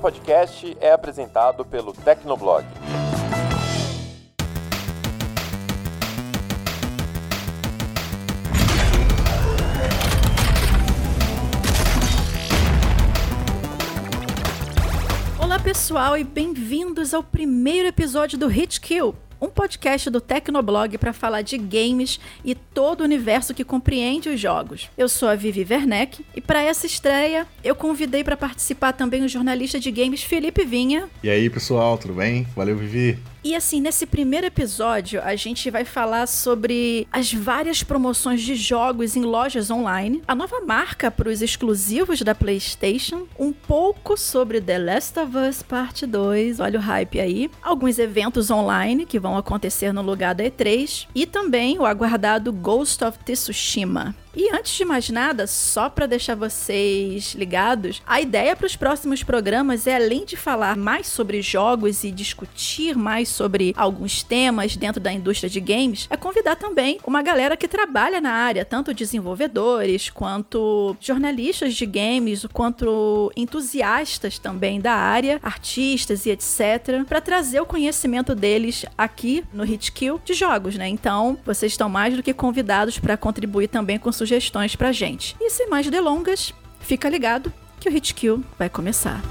podcast é apresentado pelo Tecnoblog. Olá pessoal e bem-vindos ao primeiro episódio do Hit Kill, um podcast do Tecnoblog para falar de games e todo o universo que compreende os jogos. Eu sou a Vivi Werneck e para essa estreia eu convidei para participar também o jornalista de games Felipe Vinha. E aí pessoal, tudo bem? Valeu, Vivi. E assim, nesse primeiro episódio, a gente vai falar sobre as várias promoções de jogos em lojas online, a nova marca para os exclusivos da PlayStation, um pouco sobre The Last of Us Parte 2, olha o hype aí, alguns eventos online que vão acontecer no lugar da E3 e também o aguardado Ghost of Tsushima. E antes de mais nada, só para deixar vocês ligados, a ideia para os próximos programas é além de falar mais sobre jogos e discutir mais sobre alguns temas dentro da indústria de games, é convidar também uma galera que trabalha na área, tanto desenvolvedores quanto jornalistas de games, quanto entusiastas também da área, artistas e etc, para trazer o conhecimento deles aqui no Hitkill de jogos, né? Então, vocês estão mais do que convidados para contribuir também com sugestões pra gente. E sem mais delongas, fica ligado que o Hit Kill vai começar.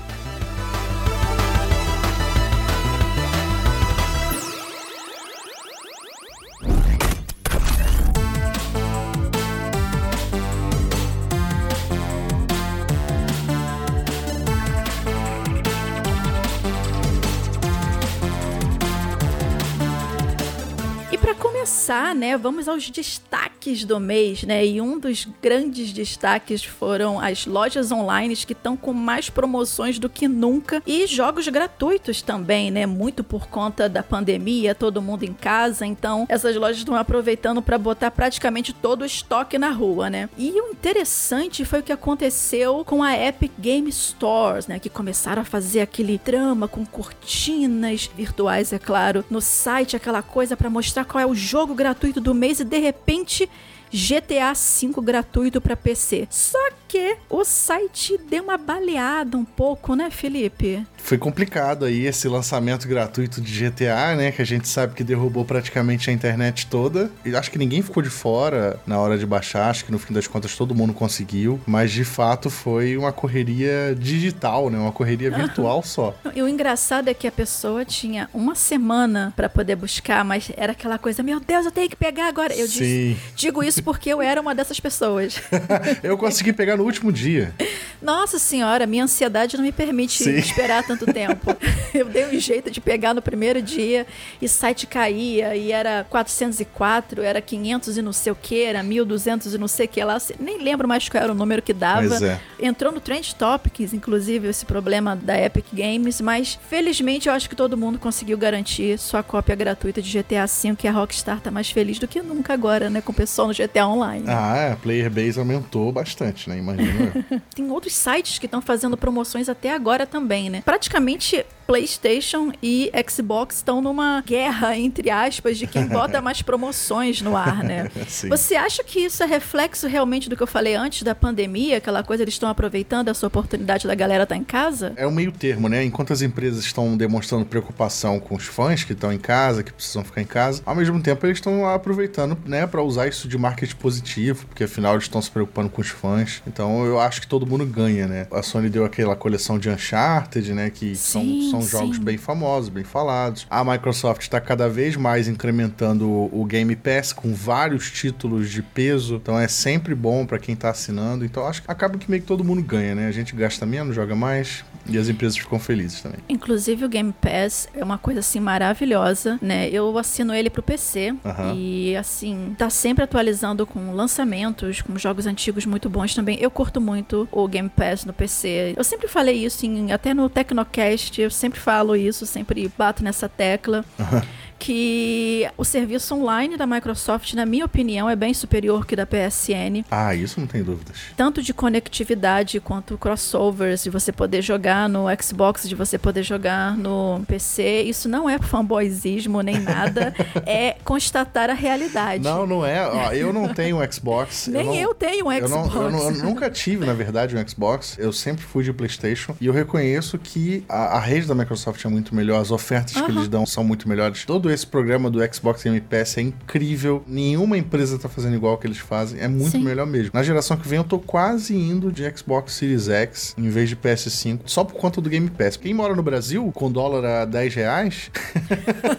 começar, né, vamos aos destaques do mês, né? E um dos grandes destaques foram as lojas online que estão com mais promoções do que nunca e jogos gratuitos também, né? Muito por conta da pandemia, todo mundo em casa, então essas lojas estão aproveitando para botar praticamente todo o estoque na rua, né? E o interessante foi o que aconteceu com a Epic Game Stores, né, que começaram a fazer aquele drama com cortinas virtuais, é claro, no site, aquela coisa para mostrar qual é o jogo gratuito do mês e de repente GTA V gratuito para PC. Só que o site deu uma baleada um pouco, né, Felipe? Foi complicado aí esse lançamento gratuito de GTA, né? Que a gente sabe que derrubou praticamente a internet toda. E acho que ninguém ficou de fora na hora de baixar. Acho que no fim das contas todo mundo conseguiu. Mas de fato foi uma correria digital, né? Uma correria virtual só. E o engraçado é que a pessoa tinha uma semana para poder buscar, mas era aquela coisa: meu Deus, eu tenho que pegar agora. Eu disse, digo isso porque eu era uma dessas pessoas. eu consegui pegar no último dia. Nossa senhora, minha ansiedade não me permite Sim. esperar tanto tempo. Eu dei um jeito de pegar no primeiro dia e o site caía e era 404, era 500 e não sei o que, era 1200 e não sei o que lá. Nem lembro mais qual era o número que dava. É. Entrou no Trend Topics, inclusive, esse problema da Epic Games, mas felizmente eu acho que todo mundo conseguiu garantir sua cópia gratuita de GTA V, que a Rockstar tá mais feliz do que nunca agora, né, com o pessoal no GTA Online. Ah, é, a player base aumentou bastante, né, imagina. Tem outros sites que estão fazendo promoções até agora também, né? Praticamente PlayStation e Xbox estão numa guerra, entre aspas, de quem bota mais promoções no ar, né? Você acha que isso é reflexo realmente do que eu falei antes da pandemia? Aquela coisa, eles estão aproveitando essa oportunidade da galera estar tá em casa? É o meio termo, né? Enquanto as empresas estão demonstrando preocupação com os fãs que estão em casa, que precisam ficar em casa, ao mesmo tempo eles estão aproveitando, né, para usar isso de marketing positivo, porque afinal eles estão se preocupando com os fãs. Então eu acho que todo mundo ganha, né? A Sony deu aquela coleção de Uncharted, né, que sim, são, são são jogos bem famosos, bem falados. A Microsoft está cada vez mais incrementando o Game Pass com vários títulos de peso, então é sempre bom para quem está assinando. Então acho que acaba que meio que todo mundo ganha, né? A gente gasta menos, joga mais, e as empresas ficam felizes também. Inclusive o Game Pass é uma coisa assim maravilhosa, né? Eu assino ele pro PC uhum. e assim, tá sempre atualizando com lançamentos, com jogos antigos muito bons também. Eu curto muito o Game Pass no PC. Eu sempre falei isso em, até no Tecnocast, eu sempre falo isso, sempre bato nessa tecla. Uhum que o serviço online da Microsoft, na minha opinião, é bem superior que da PSN. Ah, isso não tem dúvidas. Tanto de conectividade quanto crossovers, de você poder jogar no Xbox, de você poder jogar no PC. Isso não é fanboyzismo nem nada, é constatar a realidade. Não, não é. Ó, eu não tenho um Xbox. nem eu, eu, não, tenho um eu Xbox. Não, eu, não, eu, nunca tive, na verdade, um Xbox. Eu sempre fui de PlayStation. E eu reconheço que a, a rede da Microsoft é muito melhor, as ofertas que eles dão são muito melhores. Todo esse programa do Xbox Game Pass é incrível. Nenhuma empresa tá fazendo igual que eles fazem. É muito Sim. melhor mesmo. Na geração que vem, eu tô quase indo de Xbox Series X em vez de PS5, só por conta do Game Pass. Quem mora no Brasil, com dólar a 10 reais,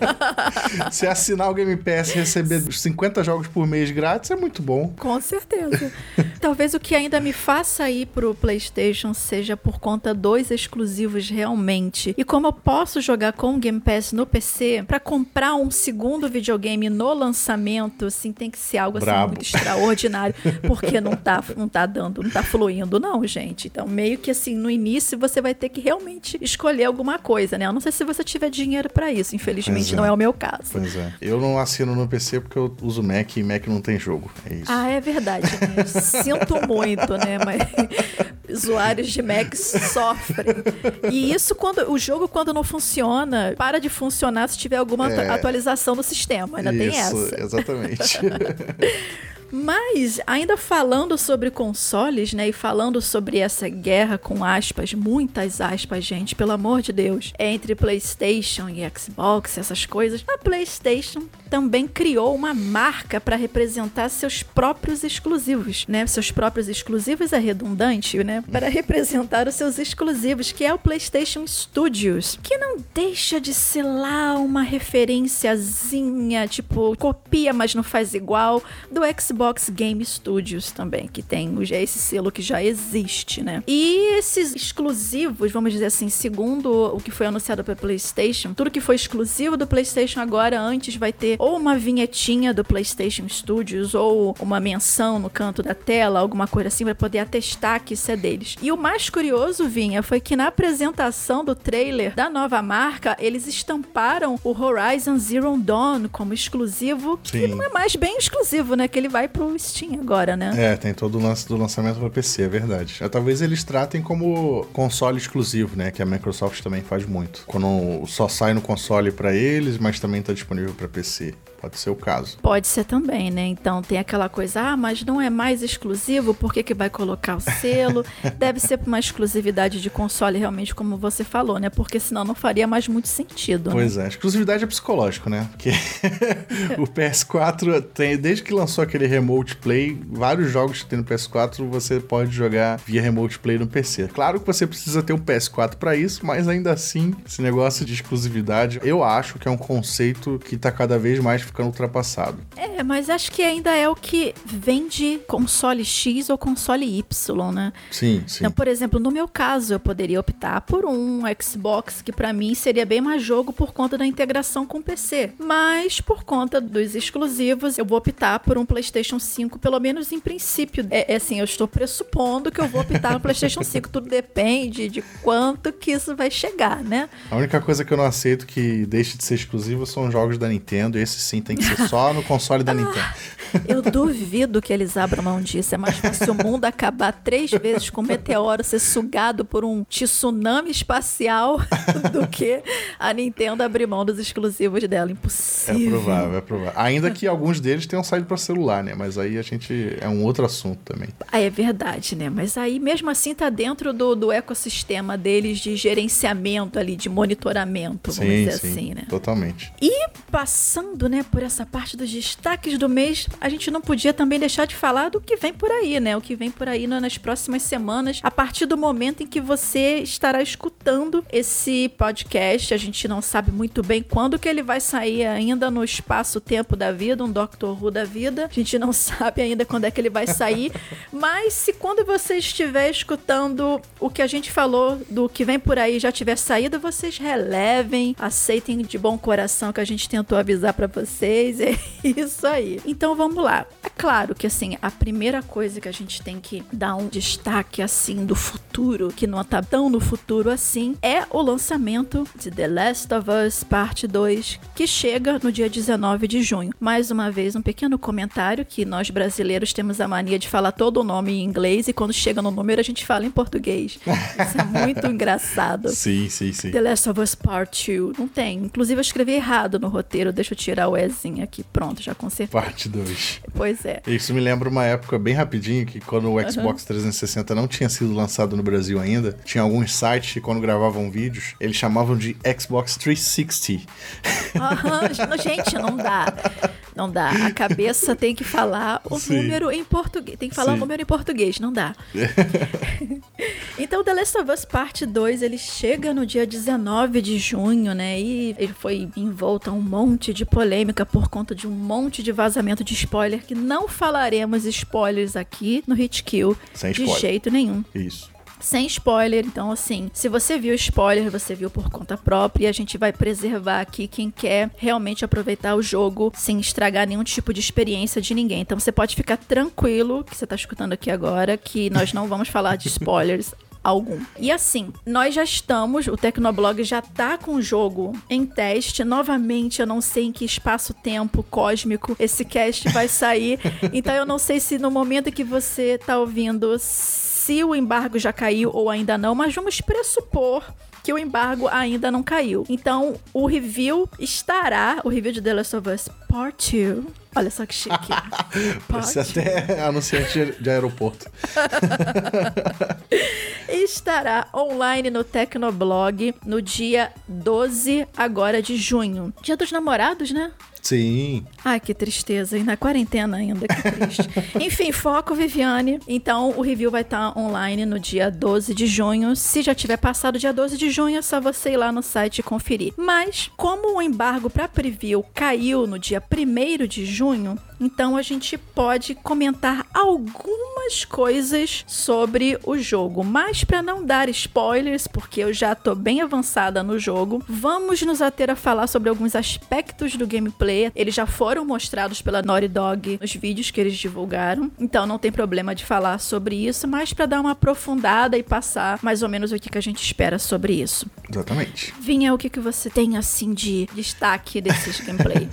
se assinar o Game Pass e receber 50 jogos por mês grátis, é muito bom. Com certeza. Talvez o que ainda me faça ir pro PlayStation seja por conta dos exclusivos realmente. E como eu posso jogar com o Game Pass no PC, pra comprar um segundo videogame no lançamento, assim, tem que ser algo assim muito extraordinário, porque não tá, não tá dando, não tá fluindo não, gente. Então, meio que assim, no início você vai ter que realmente escolher alguma coisa, né? Eu não sei se você tiver dinheiro pra isso, infelizmente é. não é o meu caso. Pois é. Eu não assino no PC porque eu uso Mac e Mac não tem jogo. É isso. Ah, é verdade, né? Sinto muito, né? Mas usuários de Mac sofrem. E isso quando o jogo quando não funciona, para de funcionar se tiver alguma É. atualização no sistema. Ainda tem isso, essa. exatamente. Mas, ainda falando sobre consoles, né? E falando sobre essa guerra com aspas, muitas aspas, gente, pelo amor de Deus, entre PlayStation e Xbox, essas coisas, a PlayStation também criou uma marca para representar seus próprios exclusivos, né? Seus próprios exclusivos é redundante, né? Para representar os seus exclusivos, que é o PlayStation Studios, que não deixa de ser lá uma referenciazinha, tipo, copia, mas não faz igual, do Xbox Game Studios também, que tem esse selo que já existe, né? E esses exclusivos, vamos dizer assim, segundo o que foi anunciado pela PlayStation, tudo que foi exclusivo do PlayStation agora antes vai ter ou uma vinhetinha do PlayStation Studios ou uma menção no canto da tela, alguma coisa assim, para poder atestar que isso é deles. E o mais curioso, Vinha, foi que na apresentação do trailer da nova marca, eles estamparam o Horizon Zero Dawn como exclusivo, que Sim. não é mais bem exclusivo, né? Que ele vai pro Steam agora, né? É, tem todo o lance do lançamento para PC, é verdade. É, Talvez eles tratem como console exclusivo, né? Que a Microsoft também faz muito. Quando só sai no console para eles, mas também tá disponível para PC. Pode ser o caso. Pode ser também, né? Então tem aquela coisa, ah, mas não é mais exclusivo, por que, que vai colocar o selo? Deve ser uma exclusividade de console, realmente, como você falou, né? Porque senão não faria mais muito sentido. né? Pois é, exclusividade é psicológico, né? Porque o PS4 tem, desde que lançou aquele Remote Play, vários jogos que tem no PS4 você pode jogar via Remote Play no PC. Claro que você precisa ter um PS4 para isso, mas ainda assim, esse negócio de exclusividade, eu acho que é um conceito que tá cada vez mais ficando ultrapassado. É, mas acho que ainda é o que vende console X ou console Y, né? Sim, sim. Então, por exemplo, no meu caso, eu poderia optar por um Xbox, que pra mim seria bem mais jogo por conta da integração com o PC. Mas, por conta dos exclusivos, eu vou optar por um PlayStation 5, pelo menos em princípio. É, é assim, eu estou pressupondo que eu vou optar no PlayStation 5. Tudo depende de quanto que isso vai chegar, né? A única coisa que eu não aceito que deixe de ser exclusivo são os jogos da Nintendo. E esse sim tem que ser só no console da Nintendo. Eu duvido que eles abram mão disso. É mais fácil o mundo acabar três vezes com um meteoro ser sugado por um tsunami espacial do que a Nintendo abrir mão dos exclusivos dela. É Impossível. provável, é provável. Ainda que alguns deles tenham saído para celular, né? Mas aí a gente. É um outro assunto também. Ah, é verdade, né? Mas aí mesmo assim tá dentro do, do ecossistema deles de gerenciamento ali, de monitoramento, vamos sim, dizer sim. assim, né? Totalmente. E passando, né, por essa parte dos destaques do mês, a gente não podia também deixar de falar do que vem por aí, né? O que vem por aí na- nas próximas semanas, a partir do momento em que você estará escutando esse podcast. A gente não sabe muito bem quando que ele vai sair ainda no espaço-tempo da vida, um Doctor Who da vida. A gente não sabe ainda quando é que ele vai sair, mas se quando você estiver escutando o que a gente falou do que vem por aí já tiver saído, vocês relevem, aceitem de bom coração que a gente tentou avisar pra vocês. É isso aí. Então vamos lá. É claro que assim, a primeira coisa que a gente tem que dar um destaque assim do futuro, que não tá tão no futuro assim, é o lançamento de The Last of Us Parte 2, que chega no dia 19 de junho. Mais uma vez, um pequeno comentário que nós brasileiros temos a mania de falar todo o nome em inglês e quando chega no número a gente fala em português. Isso é muito engraçado. Sim, sim, sim. The Last of Us Part 2. Não tem. Inclusive, eu escrevi errado no roteiro. Deixa eu tirar o Ezinho aqui. Pronto, já consertei. Parte 2. Pois é. Isso me lembra uma época bem rapidinho que quando o Xbox 360 não tinha sido lançado no Brasil ainda, tinha alguns sites que quando gravavam vídeos, eles chamavam de Xbox 360. Aham, gente, não dá. Não dá. A cabeça tem que falar o Sim. número em português. Tem que falar Sim. o número em português, não dá. então, The Last of Us Parte 2, ele chega no dia 19 de junho, né? E ele foi envolto a um monte de polêmica por conta de um monte de vazamento de spoiler, que não falaremos spoilers aqui no Hit Kill Sem de spoiler. jeito nenhum Isso. Sem spoiler. Então, assim, se você viu spoiler, você viu por conta própria. E a gente vai preservar aqui quem quer realmente aproveitar o jogo sem estragar nenhum tipo de experiência de ninguém. Então, você pode ficar tranquilo que você tá escutando aqui agora, que nós não vamos falar de spoilers. Algum. E assim, nós já estamos, o Tecnoblog já tá com o jogo em teste. Novamente, eu não sei em que espaço-tempo cósmico esse cast vai sair. então, eu não sei se no momento que você tá ouvindo, se o embargo já caiu ou ainda não, mas vamos pressupor que o embargo ainda não caiu. Então, o review estará, o review de The Last of Us Part 2. Olha só que chique. Parece até anunciante de- de aeroporto. estará online no Tecnoblog no dia 12 agora de junho. Dia dos namorados, né? Sim. Ai, que tristeza. E na quarentena ainda, que triste. Enfim, foco, Viviane. Então, o review vai estar online no dia 12 de junho. Se já tiver passado o dia 12 de junho, é só você ir lá no site e conferir. Mas, como o embargo para preview caiu no dia 1 de junho, então a gente pode comentar algumas coisas sobre o jogo. Mas, para não dar spoilers, porque eu já tô bem avançada no jogo, vamos nos ater a falar sobre alguns aspectos do gameplay. Eles já foram mostrados pela Naughty Dog nos vídeos que eles divulgaram, então não tem problema de falar sobre isso, mas para dar uma aprofundada e passar mais ou menos o que, que a gente espera sobre isso. Exatamente. Vinha, o que, que você tem assim de destaque desses gameplay?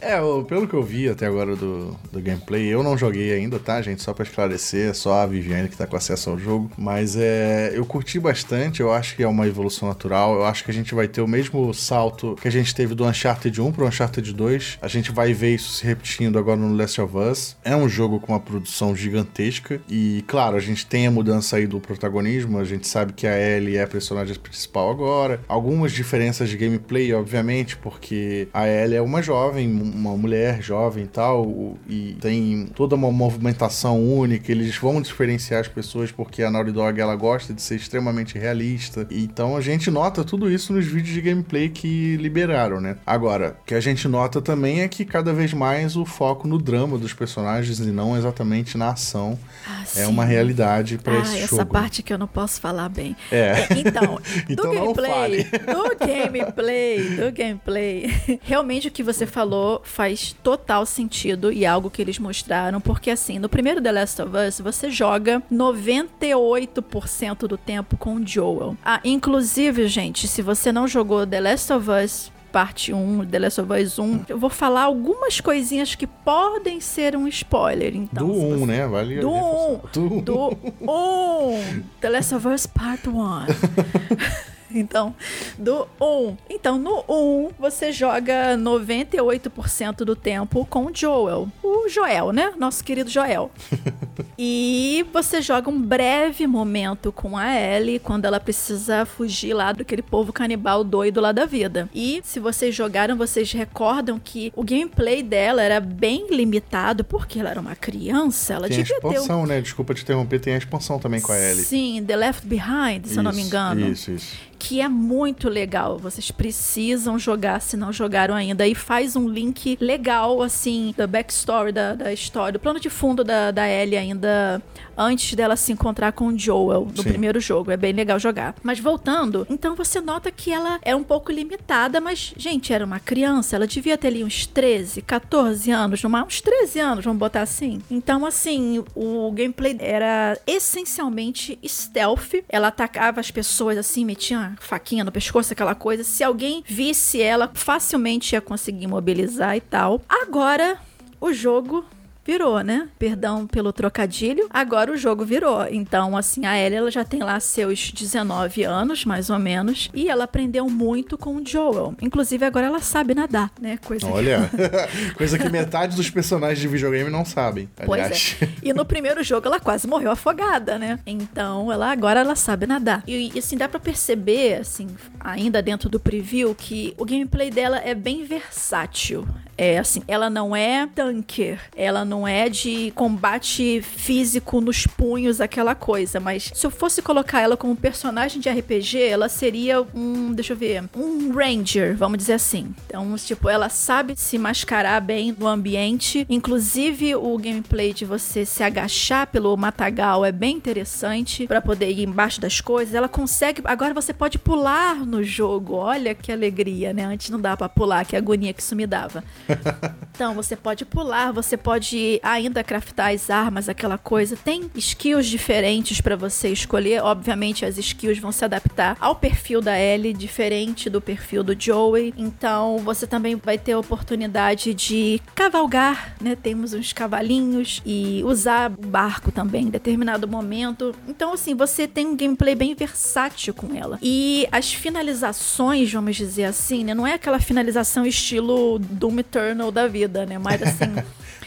É, pelo que eu vi até agora do, do gameplay, eu não joguei ainda, tá, gente? Só pra esclarecer, é só a Viviane que tá com acesso ao jogo. Mas é, eu curti bastante, eu acho que é uma evolução natural. Eu acho que a gente vai ter o mesmo salto que a gente teve do Uncharted 1 pro Uncharted 2. A gente vai ver isso se repetindo agora no Last of Us. É um jogo com uma produção gigantesca. E, claro, a gente tem a mudança aí do protagonismo. A gente sabe que a Ellie é a personagem principal agora. Algumas diferenças de gameplay, obviamente, porque a Ellie é uma jovem, uma mulher jovem e tal, e tem toda uma movimentação única. Eles vão diferenciar as pessoas porque a Naughty Dog ela gosta de ser extremamente realista. Então a gente nota tudo isso nos vídeos de gameplay que liberaram, né? Agora, o que a gente nota também é que cada vez mais o foco no drama dos personagens e não exatamente na ação Ah, é uma realidade pra ah, esse essa jogo. parte que eu não posso falar bem. É. então, Então do gameplay, do gameplay, do gameplay. Realmente o que você falou faz total sentido e é algo que eles mostraram, porque assim, no primeiro The Last of Us, você joga 98% do tempo com o Joel. Ah, inclusive, gente, se você não jogou The Last of Us parte 1, The Last of Us 1, eu vou falar algumas coisinhas que podem ser um spoiler, então. do se 1, você- né? Vale. Do 1. do 1. The Last of Us Part 1. Então, do 1. Então, no 1, você joga 98% do tempo com o Joel. O Joel, né? Nosso querido Joel. e você joga um breve momento com a Ellie quando ela precisa fugir lá daquele povo canibal doido lá da vida. E se vocês jogaram, vocês recordam que o gameplay dela era bem limitado porque ela era uma criança. Ela Tem a devia ter um expansão, né? Desculpa te interromper, tem a expansão também com a Ellie. Sim, The Left Behind, se eu não me Isso, engano. Isso, isso. Que é muito legal. Vocês precisam jogar se não jogaram ainda. E faz um link legal, assim, da backstory da, da história, do plano de fundo da, da Ellie ainda antes dela se encontrar com o Joel no Sim. primeiro jogo. É bem legal jogar. Mas voltando, então você nota que ela é um pouco limitada, mas, gente, era uma criança. Ela devia ter ali uns 13, 14 anos, no mais, uns 13 anos, vamos botar assim. Então, assim, o gameplay era essencialmente stealth. Ela atacava as pessoas assim, metia faquinha no pescoço, aquela coisa. Se alguém visse ela, facilmente ia conseguir imobilizar e tal. Agora, o jogo virou, né? Perdão pelo trocadilho. Agora o jogo virou. Então, assim, a Ellie ela já tem lá seus 19 anos, mais ou menos, e ela aprendeu muito com o Joel. Inclusive, agora ela sabe nadar, né? Coisa que- Olha, coisa que metade dos personagens de videogame não sabem. Pois Aliás. é. E no primeiro jogo ela quase morreu afogada, né? Então, ela agora ela sabe nadar. E e, assim dá pra perceber, assim, ainda dentro do preview que o gameplay dela é bem versátil. É assim, ela não é tanker, ela não é de combate físico nos punhos, aquela coisa, mas se eu fosse colocar ela como personagem de RPG, ela seria um, deixa eu ver, um ranger, vamos dizer assim. Então, tipo, ela sabe se mascarar bem no ambiente, inclusive o gameplay de você se agachar pelo matagal é bem interessante pra poder ir embaixo das coisas. Ela consegue, agora você pode pular no jogo. Olha que alegria, né? Antes não dava pra pular, que agonia que isso me dava. Então, você pode pular, você pode ainda craftar as armas, aquela coisa. Tem skills diferentes pra você escolher. Obviamente, as skills vão se adaptar ao perfil da Ellie, diferente do perfil do Joey. Então, você também vai ter a oportunidade de cavalgar, né? Temos uns cavalinhos e usar o barco também em determinado momento. Então, assim, você tem um gameplay bem versátil com ela. E as finalizações, vamos dizer assim, né? Não é aquela finalização estilo Doom Eternal da vida, né? Mas assim.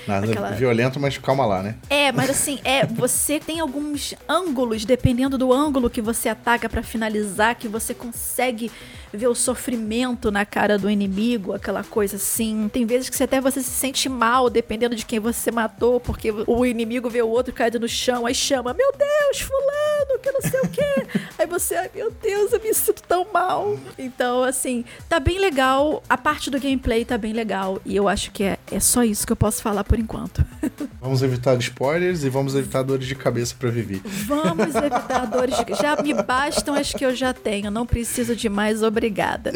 Nada Aquela- violento, mas calma lá, né? É, mas assim, é, você tem alguns ângulos, dependendo do ângulo que você ataca pra finalizar, que você consegue ver o sofrimento na cara do inimigo, aquela coisa assim. Tem vezes que você até você se sente mal, dependendo de quem você matou, porque o inimigo vê o outro caído no chão, aí chama, meu Deus, fulano, que não sei o quê. aí você, ai meu Deus, eu me sinto tão mal. Então, assim, tá bem legal, a parte do gameplay tá bem legal, e eu acho que é, é só isso que eu posso falar por enquanto. Vamos evitar spoilers e vamos evitar dores de cabeça pra Vivi. Vamos evitar dores de... Já me bastam as que eu já tenho, não preciso de mais, obrigada.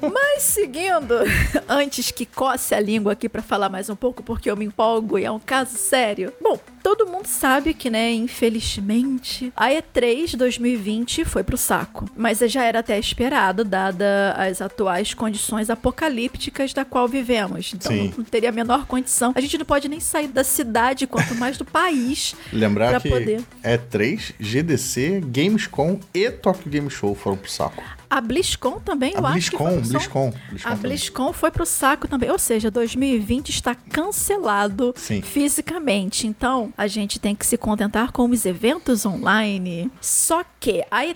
Mas seguindo, antes que coce a língua aqui pra falar mais um pouco, porque eu me empolgo e é um caso sério. Bom, todo mundo sabe que, né, infelizmente, a E3 2020 foi pro saco. Mas já era até esperado, dada as atuais condições apocalípticas da qual vivemos. Então Sim. não teria a menor condição. A gente não pode nem sair da cidade, quanto mais do país. Lembrar que poder. E3, GDC, Gamescom e Tokyo Game Show foram pro saco. A BlizzCon também, eu A acho que BlizzCon. BlizzCon, BlizzCon A. BlizzCon foi pro saco também. Ou seja, 2020 está cancelado Sim. fisicamente. Então, a gente tem que se contentar com os eventos online. Só que a E3,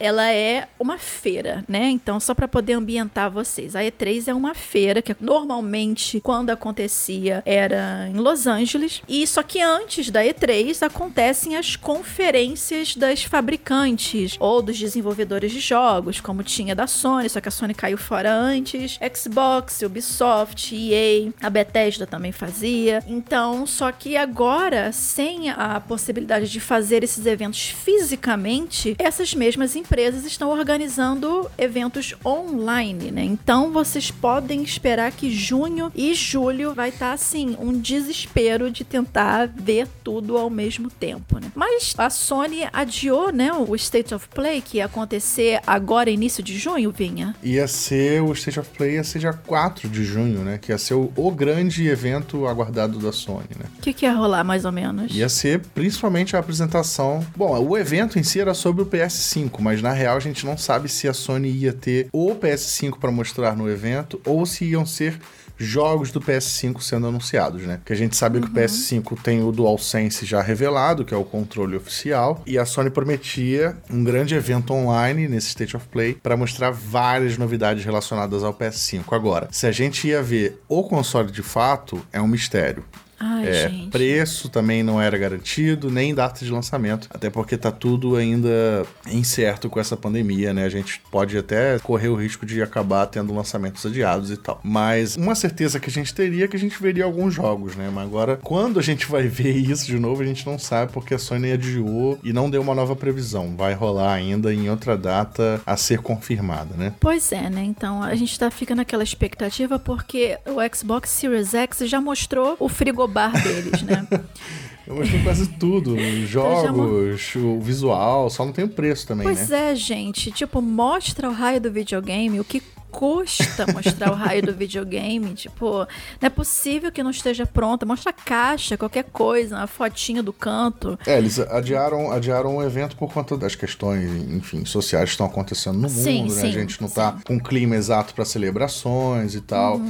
ela é uma feira, né? Então, só para poder ambientar vocês. A E3 é uma feira que normalmente, quando acontecia, era em Los Angeles. E só que antes da E3 acontecem as conferências das fabricantes ou dos desenvolvedores de jogos, como tinha da Sony, só que a Sony caiu fora antes, Xbox, Ubisoft, EA, a Bethesda também fazia. Então, só que agora, sem a possibilidade de fazer esses eventos fisicamente, essas mesmas empresas estão organizando eventos online, né? Então, vocês podem esperar que junho e julho vai estar assim um desespero de tentar ver tudo ao mesmo tempo, né? Mas a Sony adiou, né, o State of Play que ia acontecer agora início de junho, Vinha. Ia ser o State of Play, ia ser dia 4 de junho, né? Que ia ser o, o grande evento aguardado da Sony, né? O que, que ia rolar mais ou menos? Ia ser principalmente a apresentação. Bom, o evento em si era sobre o PS5, mas na real a gente não sabe se a Sony ia ter o PS5 para mostrar no evento ou se iam ser jogos do PS5 sendo anunciados, né? Porque a gente sabe que o PS5 tem o DualSense já revelado, que é o controle oficial, e a Sony prometia um grande evento online nesse State of Play para mostrar várias novidades relacionadas ao PS5. Agora, se a gente ia ver o console de fato, é um mistério. Ai, É, gente. preço também não era garantido, nem data de lançamento, até porque tá tudo ainda incerto com essa pandemia, né? A gente pode até correr o risco de acabar tendo lançamentos adiados e tal. Mas uma certeza que a gente teria é que a gente veria alguns jogos, né? Mas agora, quando a gente vai ver isso de novo, a gente não sabe porque a Sony adiou e não deu uma nova previsão. Vai rolar ainda em outra data a ser confirmada, né? Pois é, né? Então a gente tá fica naquela expectativa porque o Xbox Series X já mostrou o frigobar deles, né? Eu mostrei quase tudo, os jogos, o visual, só não tem o preço também, Pois né? é, gente. Tipo, mostra o raio do videogame, o que custa mostrar o raio do videogame. Tipo, não é possível que não esteja pronta. Mostra a caixa, qualquer coisa, uma fotinha do canto. É, eles adiaram, adiaram o evento por conta das questões, enfim, sociais que estão acontecendo no Sim, mundo, né? sim, a gente não tá sim. Uhum. com um clima exato para celebrações e tal.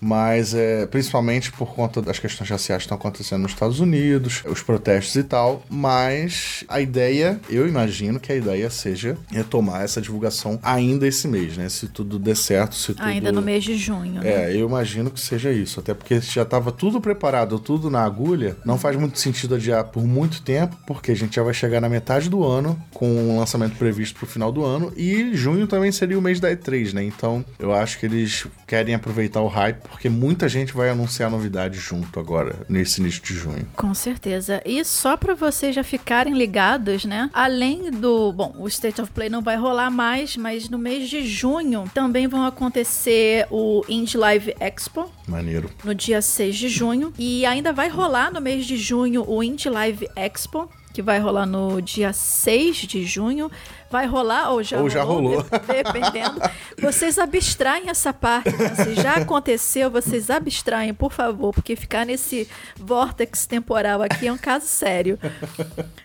Mas é, principalmente por conta das questões raciais que estão acontecendo nos Estados Unidos, os protestos e tal. Mas a ideia, eu imagino que a ideia seja retomar essa divulgação ainda esse mês, né? Se tudo der certo, se tudo. Ainda no mês de junho, né? É, eu imagino que seja isso. Até porque já estava tudo preparado, tudo na agulha. Não faz muito sentido adiar por muito tempo, porque a gente já vai chegar na metade do ano, com o lançamento previsto pro final do ano. E junho também seria o mês da E3, né? Então eu acho que eles querem aproveitar o hype, porque muita gente vai anunciar novidade junto agora, nesse início de junho. Com certeza. E só pra vocês já ficarem ligados, né? Além do. Bom, o State of Play não vai rolar mais, mas no mês de junho também vão acontecer o Indie Live Expo. Maneiro. No dia 6 de junho. E ainda vai rolar no mês de junho o Indie Live Expo. Que vai rolar no dia 6 de junho. Vai rolar ou já Ou rolou? já rolou. Dependendo. Vocês abstraem essa parte. né? Se já aconteceu, vocês abstraem, por favor, porque ficar nesse vórtex temporal aqui é um caso sério.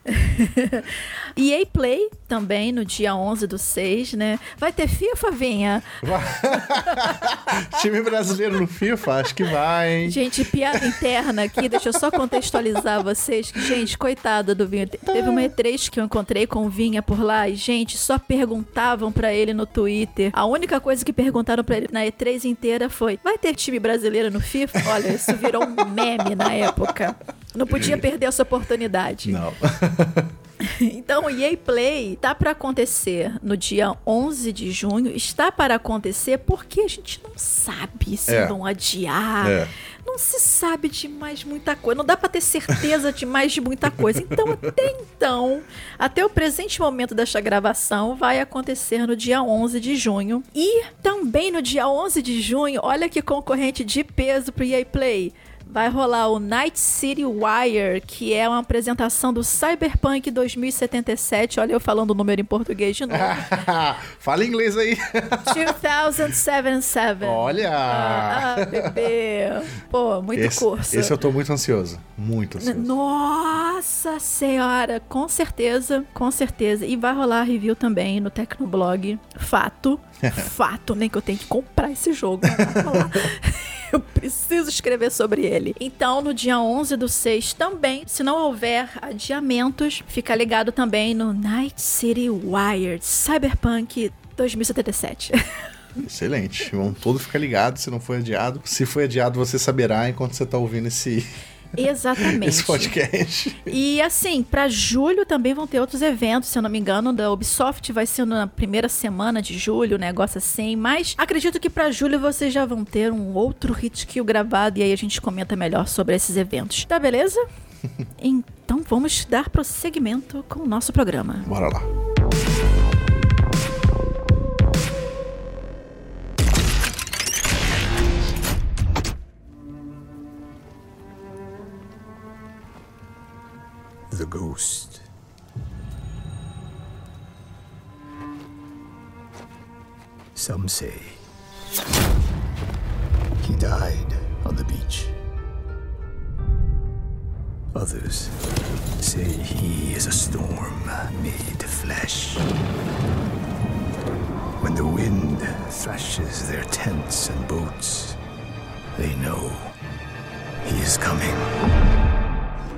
EA Play também no dia 11 do 6, né? Vai ter FIFA, Vinha? Time brasileiro no FIFA, acho que vai, hein? Gente, piada interna aqui, deixa eu só contextualizar vocês. que, Gente, coitada do Vinha. Te- Teve uma E3 que eu encontrei com o Vinha por lá e, gente, só perguntavam pra ele no Twitter. A única coisa que perguntaram pra ele na E3 inteira foi: vai ter time brasileiro no FIFA? Olha, isso virou um meme na época. Não podia perder essa oportunidade. Não. Então, o EA Play tá para acontecer no dia 11 de junho. Está para acontecer porque a gente não sabe se É. vão adiar. É. Não se sabe de mais muita coisa. Não dá para ter certeza de mais de muita coisa. Então, até então, até o presente momento desta gravação, vai acontecer no dia 11 de junho. E também no dia 11 de junho, olha que concorrente de peso pro EA Play. Vai rolar o Night City Wire, que é uma apresentação do Cyberpunk 2077. Olha eu falando o número em português de novo. Fala inglês aí. 2077. Olha! Ah, ah, bebê. Pô, muito esse, curso. esse eu tô muito ansioso. Muito ansioso. Nossa senhora, com certeza, com certeza. E vai rolar review também no Tecnoblog. Fato. Fato, nem que eu tenho que comprar esse jogo. Eu preciso escrever sobre ele. Então, no dia 11 do 6 também, se não houver adiamentos, fica ligado também no Night City Wired Cyberpunk 2077. Excelente. Vão todos ficar ligados se não foi adiado. Se foi adiado, você saberá enquanto você tá ouvindo esse, Exatamente. esse podcast. E assim, pra julho também vão ter outros eventos, se eu não me engano, da Ubisoft vai ser na primeira semana de julho, um negócio assim, mas acredito que pra julho vocês já vão ter um outro hit kill gravado e aí a gente comenta melhor sobre esses eventos. Tá beleza? então vamos dar prosseguimento com o nosso programa. Bora lá. The ghost. Some say he died on the beach. Others say he is a storm made flesh. When the wind thrashes their tents and boats, they know he is coming.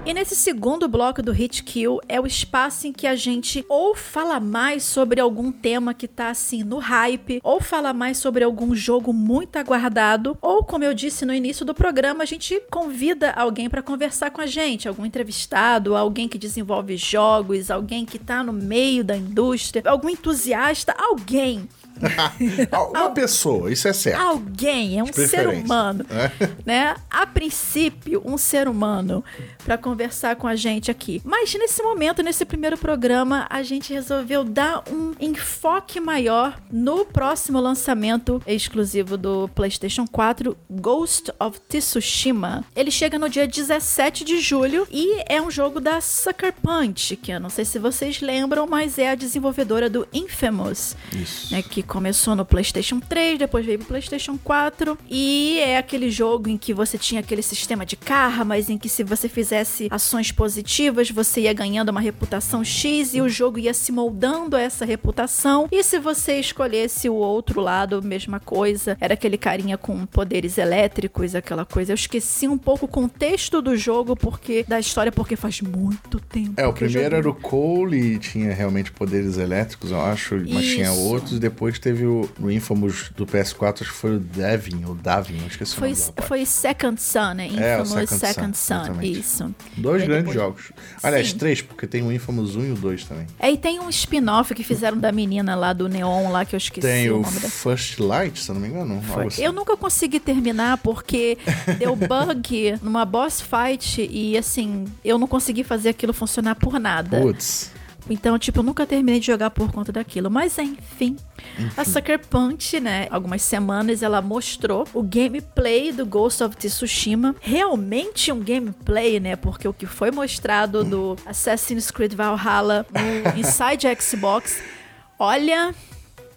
E nesse segundo bloco do Hit Kill é o espaço em que a gente ou fala mais sobre algum tema que tá assim no hype, ou fala mais sobre algum jogo muito aguardado, ou como eu disse no início do programa, a gente convida alguém para conversar com a gente, algum entrevistado, alguém que desenvolve jogos, alguém que tá no meio da indústria, algum entusiasta, alguém Uma pessoa, isso é certo. Alguém, é um ser humano, é. né? A princípio, um ser humano para conversar com a gente aqui. Mas nesse momento, nesse primeiro programa, a gente resolveu dar um enfoque maior no próximo lançamento exclusivo do PlayStation 4, Ghost of Tsushima. Ele chega no dia 17 de julho e é um jogo da Sucker Punch, que eu não sei se vocês lembram, mas é a desenvolvedora do Infamous, Isso. né, que começou no PlayStation 3, depois veio pro PlayStation 4 e é aquele jogo em que você tinha aquele sistema de karmas em que se você fizesse ações positivas, você ia ganhando uma reputação X e o jogo ia se moldando a essa reputação. E se você escolhesse o outro lado, mesma coisa, era aquele carinha com poderes elétricos, aquela coisa. Eu esqueci um pouco o contexto do jogo porque da história porque faz muito tempo. É, o primeiro era o Cole e tinha realmente poderes elétricos, eu acho, mas Isso. tinha outros. Depois teve o, o Infamous do PS4, acho que foi o Devin, ou Davin, não esqueci foi, o nome. Foi Second Son, né? Infamous é, Second, Second Son, Son isso. Dois grandes depois... jogos. Aliás, Sim. três, porque tem o Infamous 1 e o 2 também. É, e tem um spin-off que fizeram da menina lá do Neon, lá que eu esqueci tem o, o nome da... First Light, se eu não me engano. Assim. Eu nunca consegui terminar porque deu bug numa boss fight e assim, eu não consegui fazer aquilo funcionar por nada. Putz. Então, tipo, eu nunca terminei de jogar por conta daquilo. Mas, enfim, enfim. a Sucker Punch, né, algumas semanas ela mostrou o gameplay do Ghost of Tsushima. Realmente um gameplay, né, porque o que foi mostrado do Assassin's Creed Valhalla no Inside Xbox, olha,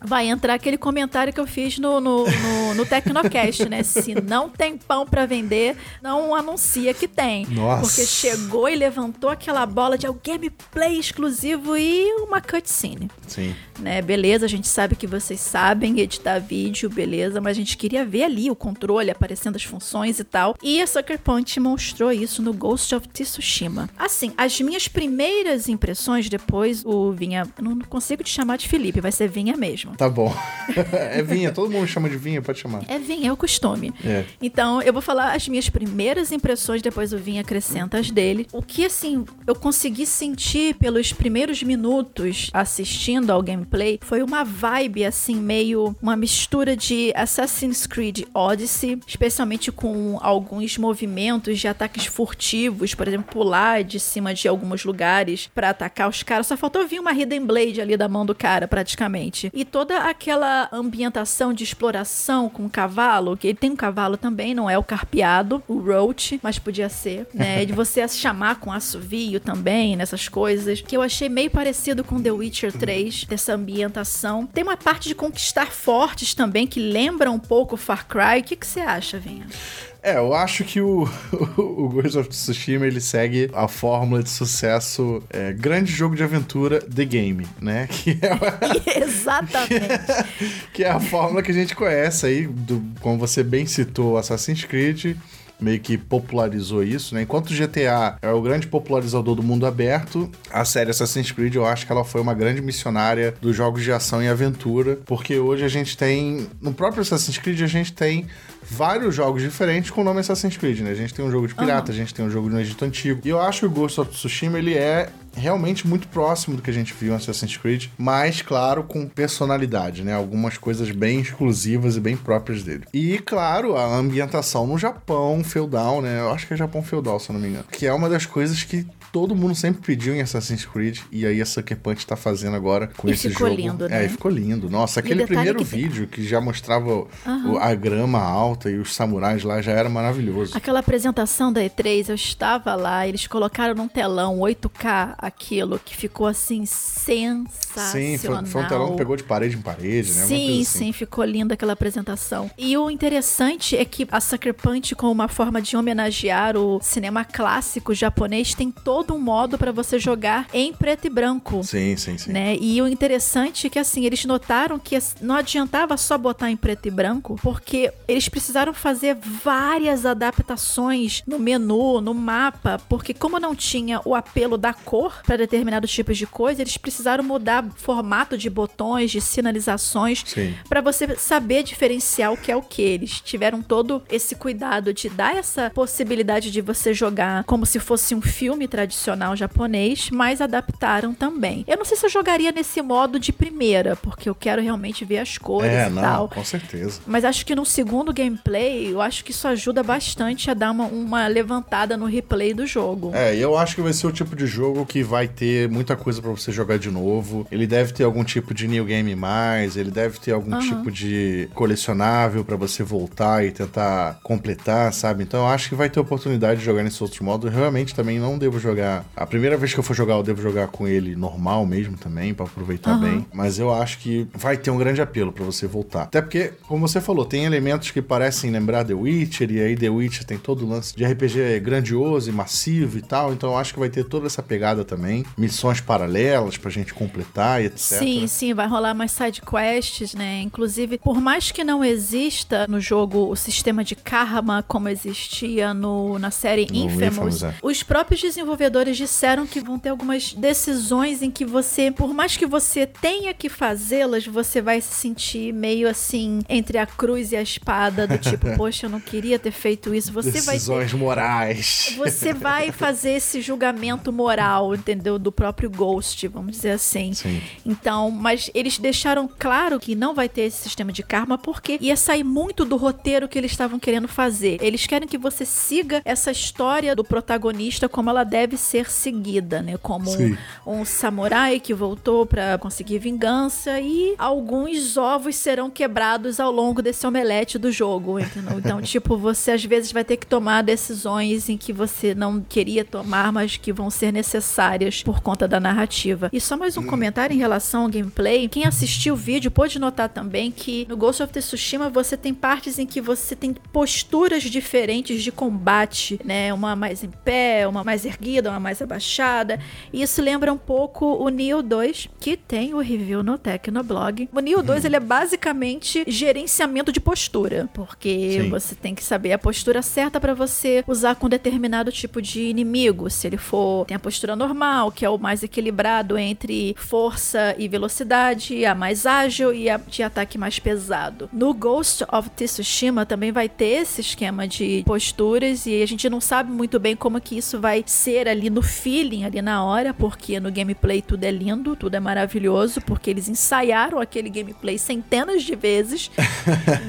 vai entrar aquele comentário que eu fiz no, no, no, no Tecnocast, né? Se não tem pão para vender, não anuncia que tem. Nossa. Porque chegou e levantou aquela bola de é gameplay exclusivo e uma cutscene. Sim. Né? Beleza, a gente sabe que vocês sabem editar vídeo, beleza, mas a gente queria ver ali o controle aparecendo as funções e tal. E a Sucker Punch mostrou isso no Ghost of Tsushima. Assim, as minhas primeiras impressões depois, o Vinha, não consigo te chamar de Felipe, vai ser Vinha mesmo mesmo. Tá bom. é vinha, todo mundo chama de vinha, pode chamar. É vinha, é o costume. É. Então, eu vou falar as minhas primeiras impressões, depois o vinha acrescenta as dele. O que, assim, eu consegui sentir pelos primeiros minutos assistindo ao gameplay foi uma vibe, assim, meio uma mistura de Assassin's Creed Odyssey, especialmente com alguns movimentos de ataques furtivos, por exemplo, pular de cima de alguns lugares para atacar os caras. Só faltou vir uma Hidden Blade ali da mão do cara, praticamente. E toda aquela ambientação de exploração com o cavalo, que ele tem um cavalo também, não é o carpeado, o Roach, mas podia ser, né? De você chamar com assovio também, nessas coisas, que eu achei meio parecido com The Witcher 3, dessa ambientação. Tem uma parte de conquistar fortes também, que lembra um pouco Far Cry. O que, que você acha, Vinha? É, eu acho que o, o Ghost of Tsushima ele segue a fórmula de sucesso é, grande jogo de aventura The Game, né? Que é, Exatamente. Que é, que é, a fórmula que a gente conhece aí, do, como você bem citou, Assassin's Creed meio que popularizou isso, né? Enquanto o GTA é o grande popularizador do mundo aberto, a série Assassin's Creed eu acho que ela foi uma grande missionária dos jogos de ação e aventura, porque hoje a gente tem, no próprio Assassin's Creed a gente tem vários jogos diferentes com o nome Assassin's Creed, né? A gente tem um jogo de pirata, uhum. a gente tem um jogo no Egito Antigo. E eu acho que o Ghost of Tsushima, ele é realmente muito próximo do que a gente viu em Assassin's Creed, mas, claro, com personalidade, né? Algumas coisas bem exclusivas e bem próprias dele. E, claro, a ambientação no Japão feudal, né? Eu acho que é Japão feudal, se eu não me engano. Que é uma das coisas que todo mundo sempre pediu em Assassin's Creed e aí a Sucker Punch tá fazendo agora com e esse ficou jogo. Lindo, né? É, ficou lindo. Nossa, aquele primeiro que vídeo que já mostrava uhum. a grama alta e os samurais lá já era maravilhoso. Aquela apresentação da E3, eu estava lá, eles colocaram num telão 8K aquilo que ficou assim sensacional. Sim, foi, foi um telão que pegou de parede em parede, né? Sim, coisa sim, assim. ficou linda aquela apresentação. E o interessante é que a Sucker Punch, como uma forma de homenagear o cinema clássico japonês, tem todo um modo pra você jogar em preto e branco. Sim, sim, sim. Né? E o interessante é que assim, eles notaram que não adiantava só botar em preto e branco, porque eles precisaram fazer várias adaptações no menu, no mapa, porque como não tinha o apelo da cor para determinados tipos de coisa, eles precisaram mudar formato de botões, de sinalizações. Pra você saber diferenciar o que é o que. Eles tiveram todo esse cuidado de dar essa possibilidade de você jogar como se fosse um filme tradicional japonês, mas adaptaram também. Eu não sei se eu jogaria nesse modo de primeira, porque eu quero realmente ver as cores É, e não, tal. com certeza. Mas acho que no segundo gameplay, eu acho que isso ajuda bastante a dar uma, uma levantada no replay do jogo. É, e eu acho que vai ser o tipo de jogo que vai ter muita coisa pra você jogar de novo. Ele deve ter algum tipo de new game mais, ele deve ter algum Aham. tipo de colecionável pra você voltar e tentar completar, sabe? Então eu acho que vai ter oportunidade de jogar nesse outro modo. Eu realmente também não devo jogar. A primeira vez que eu for jogar, eu devo jogar com ele normal mesmo também, pra aproveitar Aham. bem. Mas eu acho que vai ter um grande apelo pra você voltar. Até porque, como você falou, tem elementos que parecem lembrar The Witcher, e aí The Witcher tem todo o lance de RPG grandioso e massivo e tal. Então eu acho que vai ter toda essa pegada também. Missões paralelas pra gente completar e etc. Sim, sim, vai rolar mais side quests, né? Inclusive, por mais que não exista no jogo o sistema de karma como existia no, na série No Infamous, Infamous, é. os próprios desenvolvedores disseram que vão ter algumas decisões em que você, por mais que você tenha que fazê-las, você vai se sentir meio assim entre a cruz e a espada, do tipo, poxa, eu não queria ter feito isso. Você ter Decisões morais. você vai fazer esse julgamento moral, entendeu? Do próprio Ghost, vamos dizer assim. Sim. Então, mas eles deixaram claro que não vai ter esse sistema de karma porque ia sair muito do roteiro que eles estavam querendo fazer. Eles querem que você siga essa história do protagonista como ela deve ser seguida, né? Como Sim. um, um samurai que voltou pra conseguir vingança e alguns ovos serão quebrados ao longo desse omelete do jogo, entendeu? Então, tipo, você às vezes vai ter que tomar decisões em que você não queria tomar, mas que vão ser necessárias por conta da narrativa. E só mais um comentário em relação ao gameplay. Quem assistiu o vídeo pode notar também que no Ghost of Tsushima você tem partes em que você tem posturas diferentes de combate, né? Uma mais em pé, uma mais erguida, uma mais abaixada. E isso lembra um pouco o Neo 2, que tem o review no Tecnoblog. O Neo 2 ele é basicamente gerenciamento de postura, porque Sim. você tem que saber a postura certa para você usar com determinado tipo de inimigo. Se ele for tem a postura normal, que é o mais equilibrado entre força e velocidade, a mais ágil e a de ataque mais pesado. No Ghost of Tsushima também vai ter esse esquema de posturas e a gente não sabe muito bem como que isso vai ser ali no feeling, ali na hora, porque no gameplay tudo é lindo, tudo é maravilhoso, porque eles ensaiaram aquele gameplay centenas de vezes.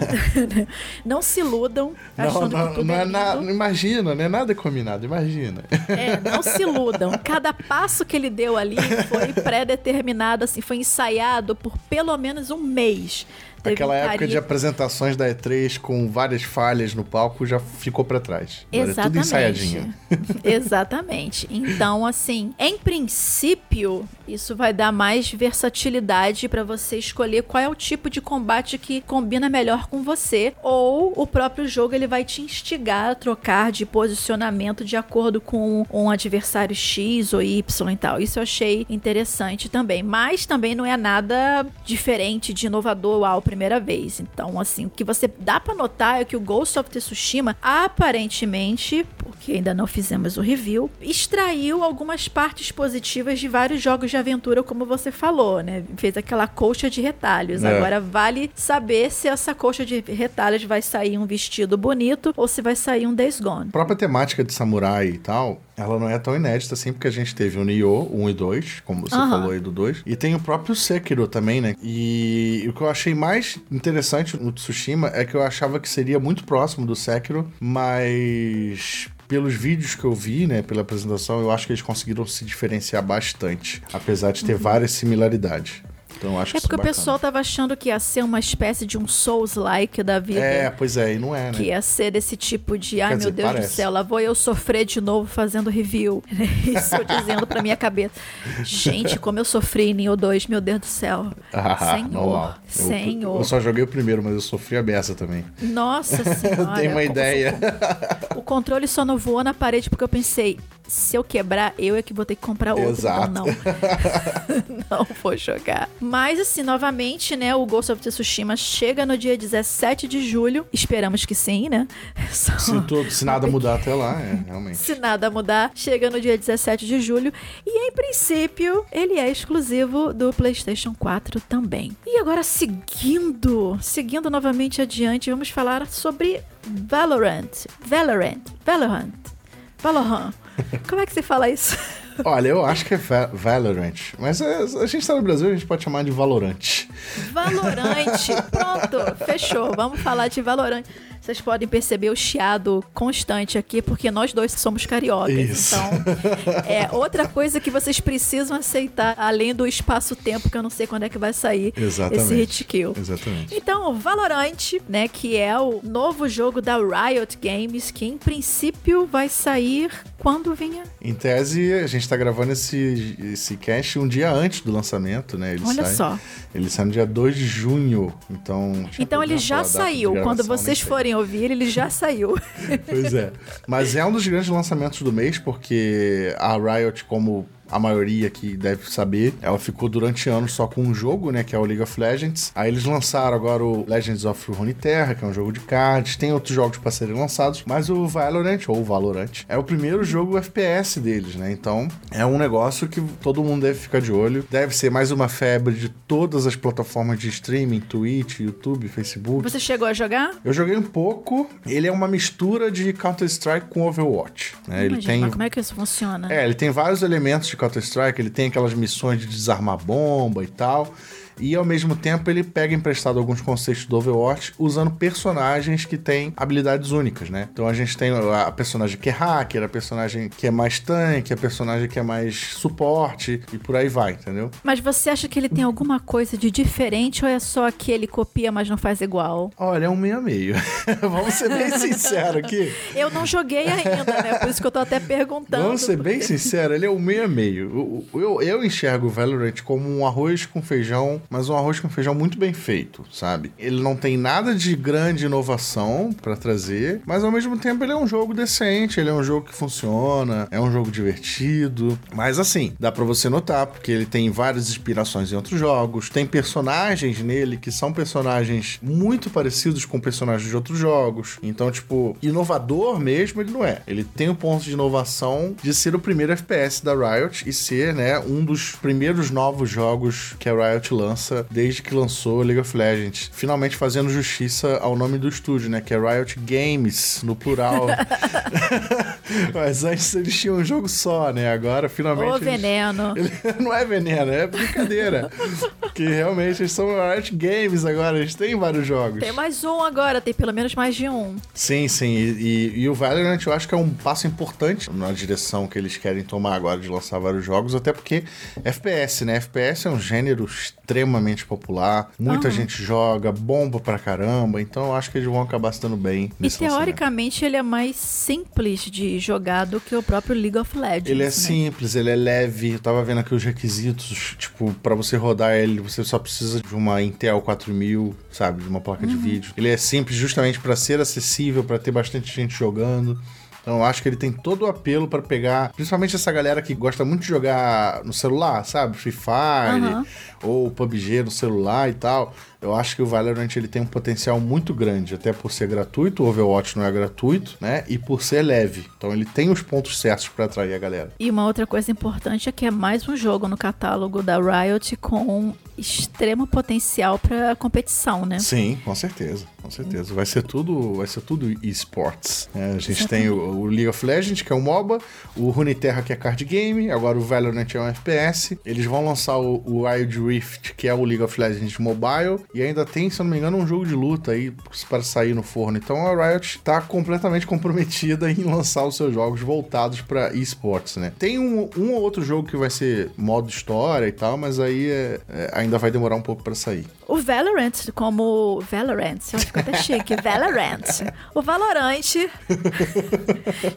não se iludam Não, achando que não, tudo não é é nada. Imagina, não é nada combinado, imagina. É, não se iludam. Cada passo que ele deu ali foi pré-determinado, assim, foi ensaiado por pelo menos um mês. Aquela época de apresentações da E3 com várias falhas no palco já ficou pra trás. Agora é tudo Exatamente. ensaiadinho. Exatamente. Então, assim, em princípio, isso vai dar mais versatilidade pra você escolher qual é o tipo de combate que combina melhor com você, ou o próprio jogo ele vai te instigar a trocar de posicionamento de acordo com um adversário X ou Y e tal. Isso eu achei interessante também, mas também não é nada diferente de inovador à primeira vez. Então, assim, o que você dá pra notar é que o Ghost of Tsushima aparentemente, porque ainda não fizemos o review, extraiu algumas partes positivas de vários jogos de aventura, como você falou, né? Fez aquela colcha de retalhos. É. Agora vale saber se essa colcha de retalhos vai sair um vestido bonito ou se vai sair um Days Gone. A própria temática de samurai e tal, ela não é tão inédita assim, porque a gente teve o Nioh 1 e 2, como você Aham. falou aí do 2. E tem o próprio Sekiro também, né? E o que eu achei mais interessante no Tsushima é que eu achava que seria muito próximo do Sekiro, mas pelos vídeos que eu vi, né, pela apresentação, eu acho que eles conseguiram se diferenciar bastante, apesar de ter várias similaridades. Então acho É isso porque o pessoal tava achando que ia ser uma espécie de um Souls-like da vida. É, pois é, e não é, né? Que ia ser desse tipo de, ai Quer meu dizer, Deus parece. do céu, lá vou eu sofrer de novo fazendo review. Isso eu dizendo pra minha cabeça. Gente, como eu sofri em Neo 2, meu Deus do céu. Ah, Senhor, normal. Eu- Senhor. Eu, só joguei o primeiro, mas eu sofri a beça também. Nossa senhora. Eu tenho uma ideia. O controle só não voou na parede porque eu pensei, se eu quebrar, eu é que vou ter que comprar outro. Exato. Então não. não vou jogar. Mas assim, novamente, né, o Ghost of Tsushima chega no dia 17 de julho. Esperamos que sim, né? Só- Se, tudo, se nada mudar até lá, é, realmente. Se nada mudar, chega no dia 17 de julho. E em princípio, ele é exclusivo do PlayStation 4 também. E agora, seguindo, seguindo novamente adiante, vamos falar sobre Valorant. Valorant. Valorant. Valorant. Como é que se fala isso? Olha, eu acho que é Va- Valorant. Mas é, a gente tá no Brasil, a gente pode chamar de Valorant. Valorante. Pronto, fechou. Vamos falar de Valorant. Vocês podem perceber o chiado constante aqui, porque nós dois somos cariocas. Isso. Então, é outra coisa que vocês precisam aceitar, além do espaço-tempo, que eu não sei quando é que vai sair Exatamente. esse hit kill. Exatamente. Então, o Valorant, né, que é o novo jogo da Riot Games, que em princípio vai sair quando vinha. Em tese, a gente tá gravando esse, esse cast um dia antes do lançamento, né? Ele Olha sai, só. Ele sai no dia 2 de junho, então... Então ele já saiu. Quando gravação, vocês forem ouvir, ele já saiu. Pois é. Mas é um dos grandes lançamentos do mês, porque a Riot, como a maioria que deve saber, ela ficou durante anos só com um jogo, né, que é o League of Legends. Aí eles lançaram agora o Legends of Runeterra, que é um jogo de cards. Tem outros jogos para serem lançados, mas o Valorant, ou Valorant, é o primeiro jogo FPS deles, né? Então, é um negócio que todo mundo deve ficar de olho. Deve ser mais uma febre de todas as plataformas de streaming, Twitch, YouTube, Facebook. Você chegou a jogar? Eu joguei um pouco. Ele é uma mistura de Counter-Strike com Overwatch. né? Ele tem. como é que isso funciona? É, ele tem vários elementos de Counter-Strike, ele tem aquelas missões de desarmar bomba e tal. E ao mesmo tempo ele pega emprestado alguns conceitos do Overwatch usando personagens que têm habilidades únicas, né? Então a gente tem a personagem que é hacker, a personagem que é mais tanque, a personagem que é mais suporte e por aí vai, entendeu? Mas você acha que ele tem alguma coisa de diferente ou é só que ele copia, mas não faz igual? Olha, é um meio a meio. Vamos ser bem sinceros aqui. Eu não joguei ainda, né? Por isso que eu tô até perguntando. Vamos ser bem sinceros, ele é o meio a meio. O- Eu, eu enxergo o Valorant como um arroz com feijão, mas um arroz com feijão muito bem feito, sabe? Ele não tem nada de grande inovação pra trazer, mas ao mesmo tempo ele é um jogo decente, ele é um jogo que funciona, é um jogo divertido. Mas assim, dá pra você notar, porque ele tem várias inspirações em outros jogos, tem personagens nele que são personagens muito parecidos com personagens de outros jogos. Então, tipo, inovador mesmo ele não é. Ele tem o ponto de inovação de ser o primeiro FPS da Riot e ser, né, um dos primeiros novos jogos que a Riot lança desde que lançou League of Legends. Finalmente fazendo justiça ao nome do estúdio, né, que é Riot Games, no plural. Mas antes eles tinham um jogo só, né? Agora, finalmente. Ô, eles- veneno. não é veneno, é brincadeira. que realmente eles são Riot Games agora, eles têm vários jogos. Tem mais um agora, tem pelo menos mais de um. Sim, sim. E, e- e o Valorant eu acho que é um passo importante na direção que eles querem tomar agora de lançar vários jogos, até porque FPS, né? FPS é um gênero extremamente popular, muita Aham. gente joga, bomba pra caramba, então eu acho que eles vão acabar se dando bem E lançamento. teoricamente ele é mais simples de jogar do que o próprio League of Legends. Ele é né? simples, ele é leve. Eu tava vendo aqui os requisitos, tipo, pra você rodar ele, você só precisa de uma Intel 4000, sabe, de uma placa Uhum. de vídeo. Ele é simples justamente pra ser acessível, pra ter bastante gente jogando. Então eu acho que ele tem todo o apelo pra pegar, principalmente essa galera que gosta muito de jogar no celular, sabe? Free Fire Aham. ou PUBG no celular e tal. Eu acho que o Valorant ele tem um potencial muito grande, até por ser gratuito, o Overwatch não é gratuito, né? E por ser leve. Então ele tem os pontos certos pra atrair a galera. E uma outra coisa importante é que é mais um jogo no catálogo da Riot com extremo potencial para competição, né? Sim, com certeza, com certeza. Vai ser tudo, vai ser tudo esports. né? a gente tem o, o League of Legends, que é um MOBA, o Runeterra, que é card game, agora o Valorant é um FPS. Eles vão lançar o, o Wild Rift, que é o League of Legends Mobile, e ainda tem, se eu não me engano, um jogo de luta aí para sair no forno. Então a Riot tá completamente comprometida em lançar os seus jogos voltados para esports, né? Tem um, um ou outro jogo que vai ser modo história e tal, mas aí é, é, ainda vai demorar um pouco para sair. O Valorant, como Valorant, ficou até chique, Valorant. O Valorant.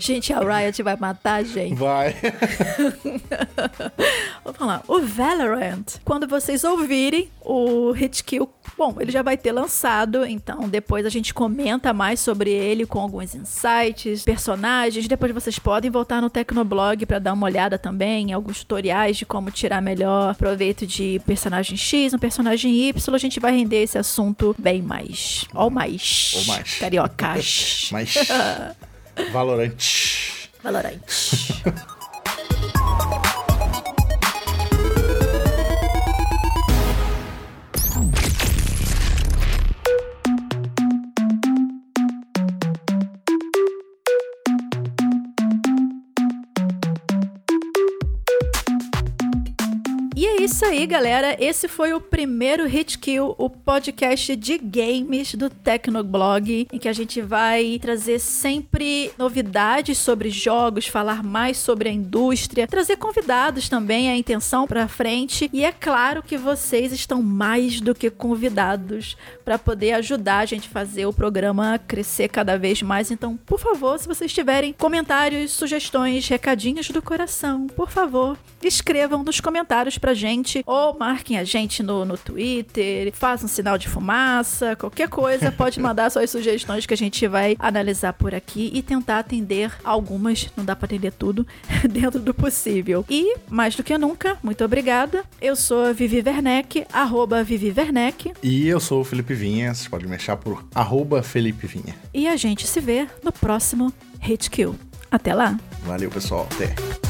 gente, a Riot vai matar a gente. Vai. Vamos falar. O Valorant, quando vocês ouvirem o Hit Kill, bom, ele já vai ter lançado, então depois a gente comenta mais sobre ele com alguns insights, personagens. Depois vocês podem voltar no Tecnoblog para dar uma olhada também em alguns tutoriais de como tirar melhor proveito de personagem X, um personagem Y gente vai render esse assunto bem mais. Ou mais. Ou mais. Cariocas. mais. Valorante. Valorante. isso aí, galera. Esse foi o primeiro Hit Kill, o podcast de games do Tecnoblog, em que a gente vai trazer sempre novidades sobre jogos, falar mais sobre a indústria, trazer convidados também, a intenção para frente. E é claro que vocês estão mais do que convidados para poder ajudar a gente a fazer o programa crescer cada vez mais. Então, por favor, se vocês tiverem comentários, sugestões, recadinhos do coração, por favor, escrevam nos comentários pra gente ou marquem a gente no, no Twitter, façam um sinal de fumaça, qualquer coisa, pode mandar suas sugestões que a gente vai analisar por aqui e tentar atender algumas, não dá para atender tudo, dentro do possível. E, mais do que nunca, muito obrigada. Eu sou a Vivi Werneck, arroba Vivi Werneck. E eu sou o Felipe Vinha, você pode me achar por arroba Felipe Vinha. E a gente se vê no próximo Hit Kill. Até lá! Valeu, pessoal. Até.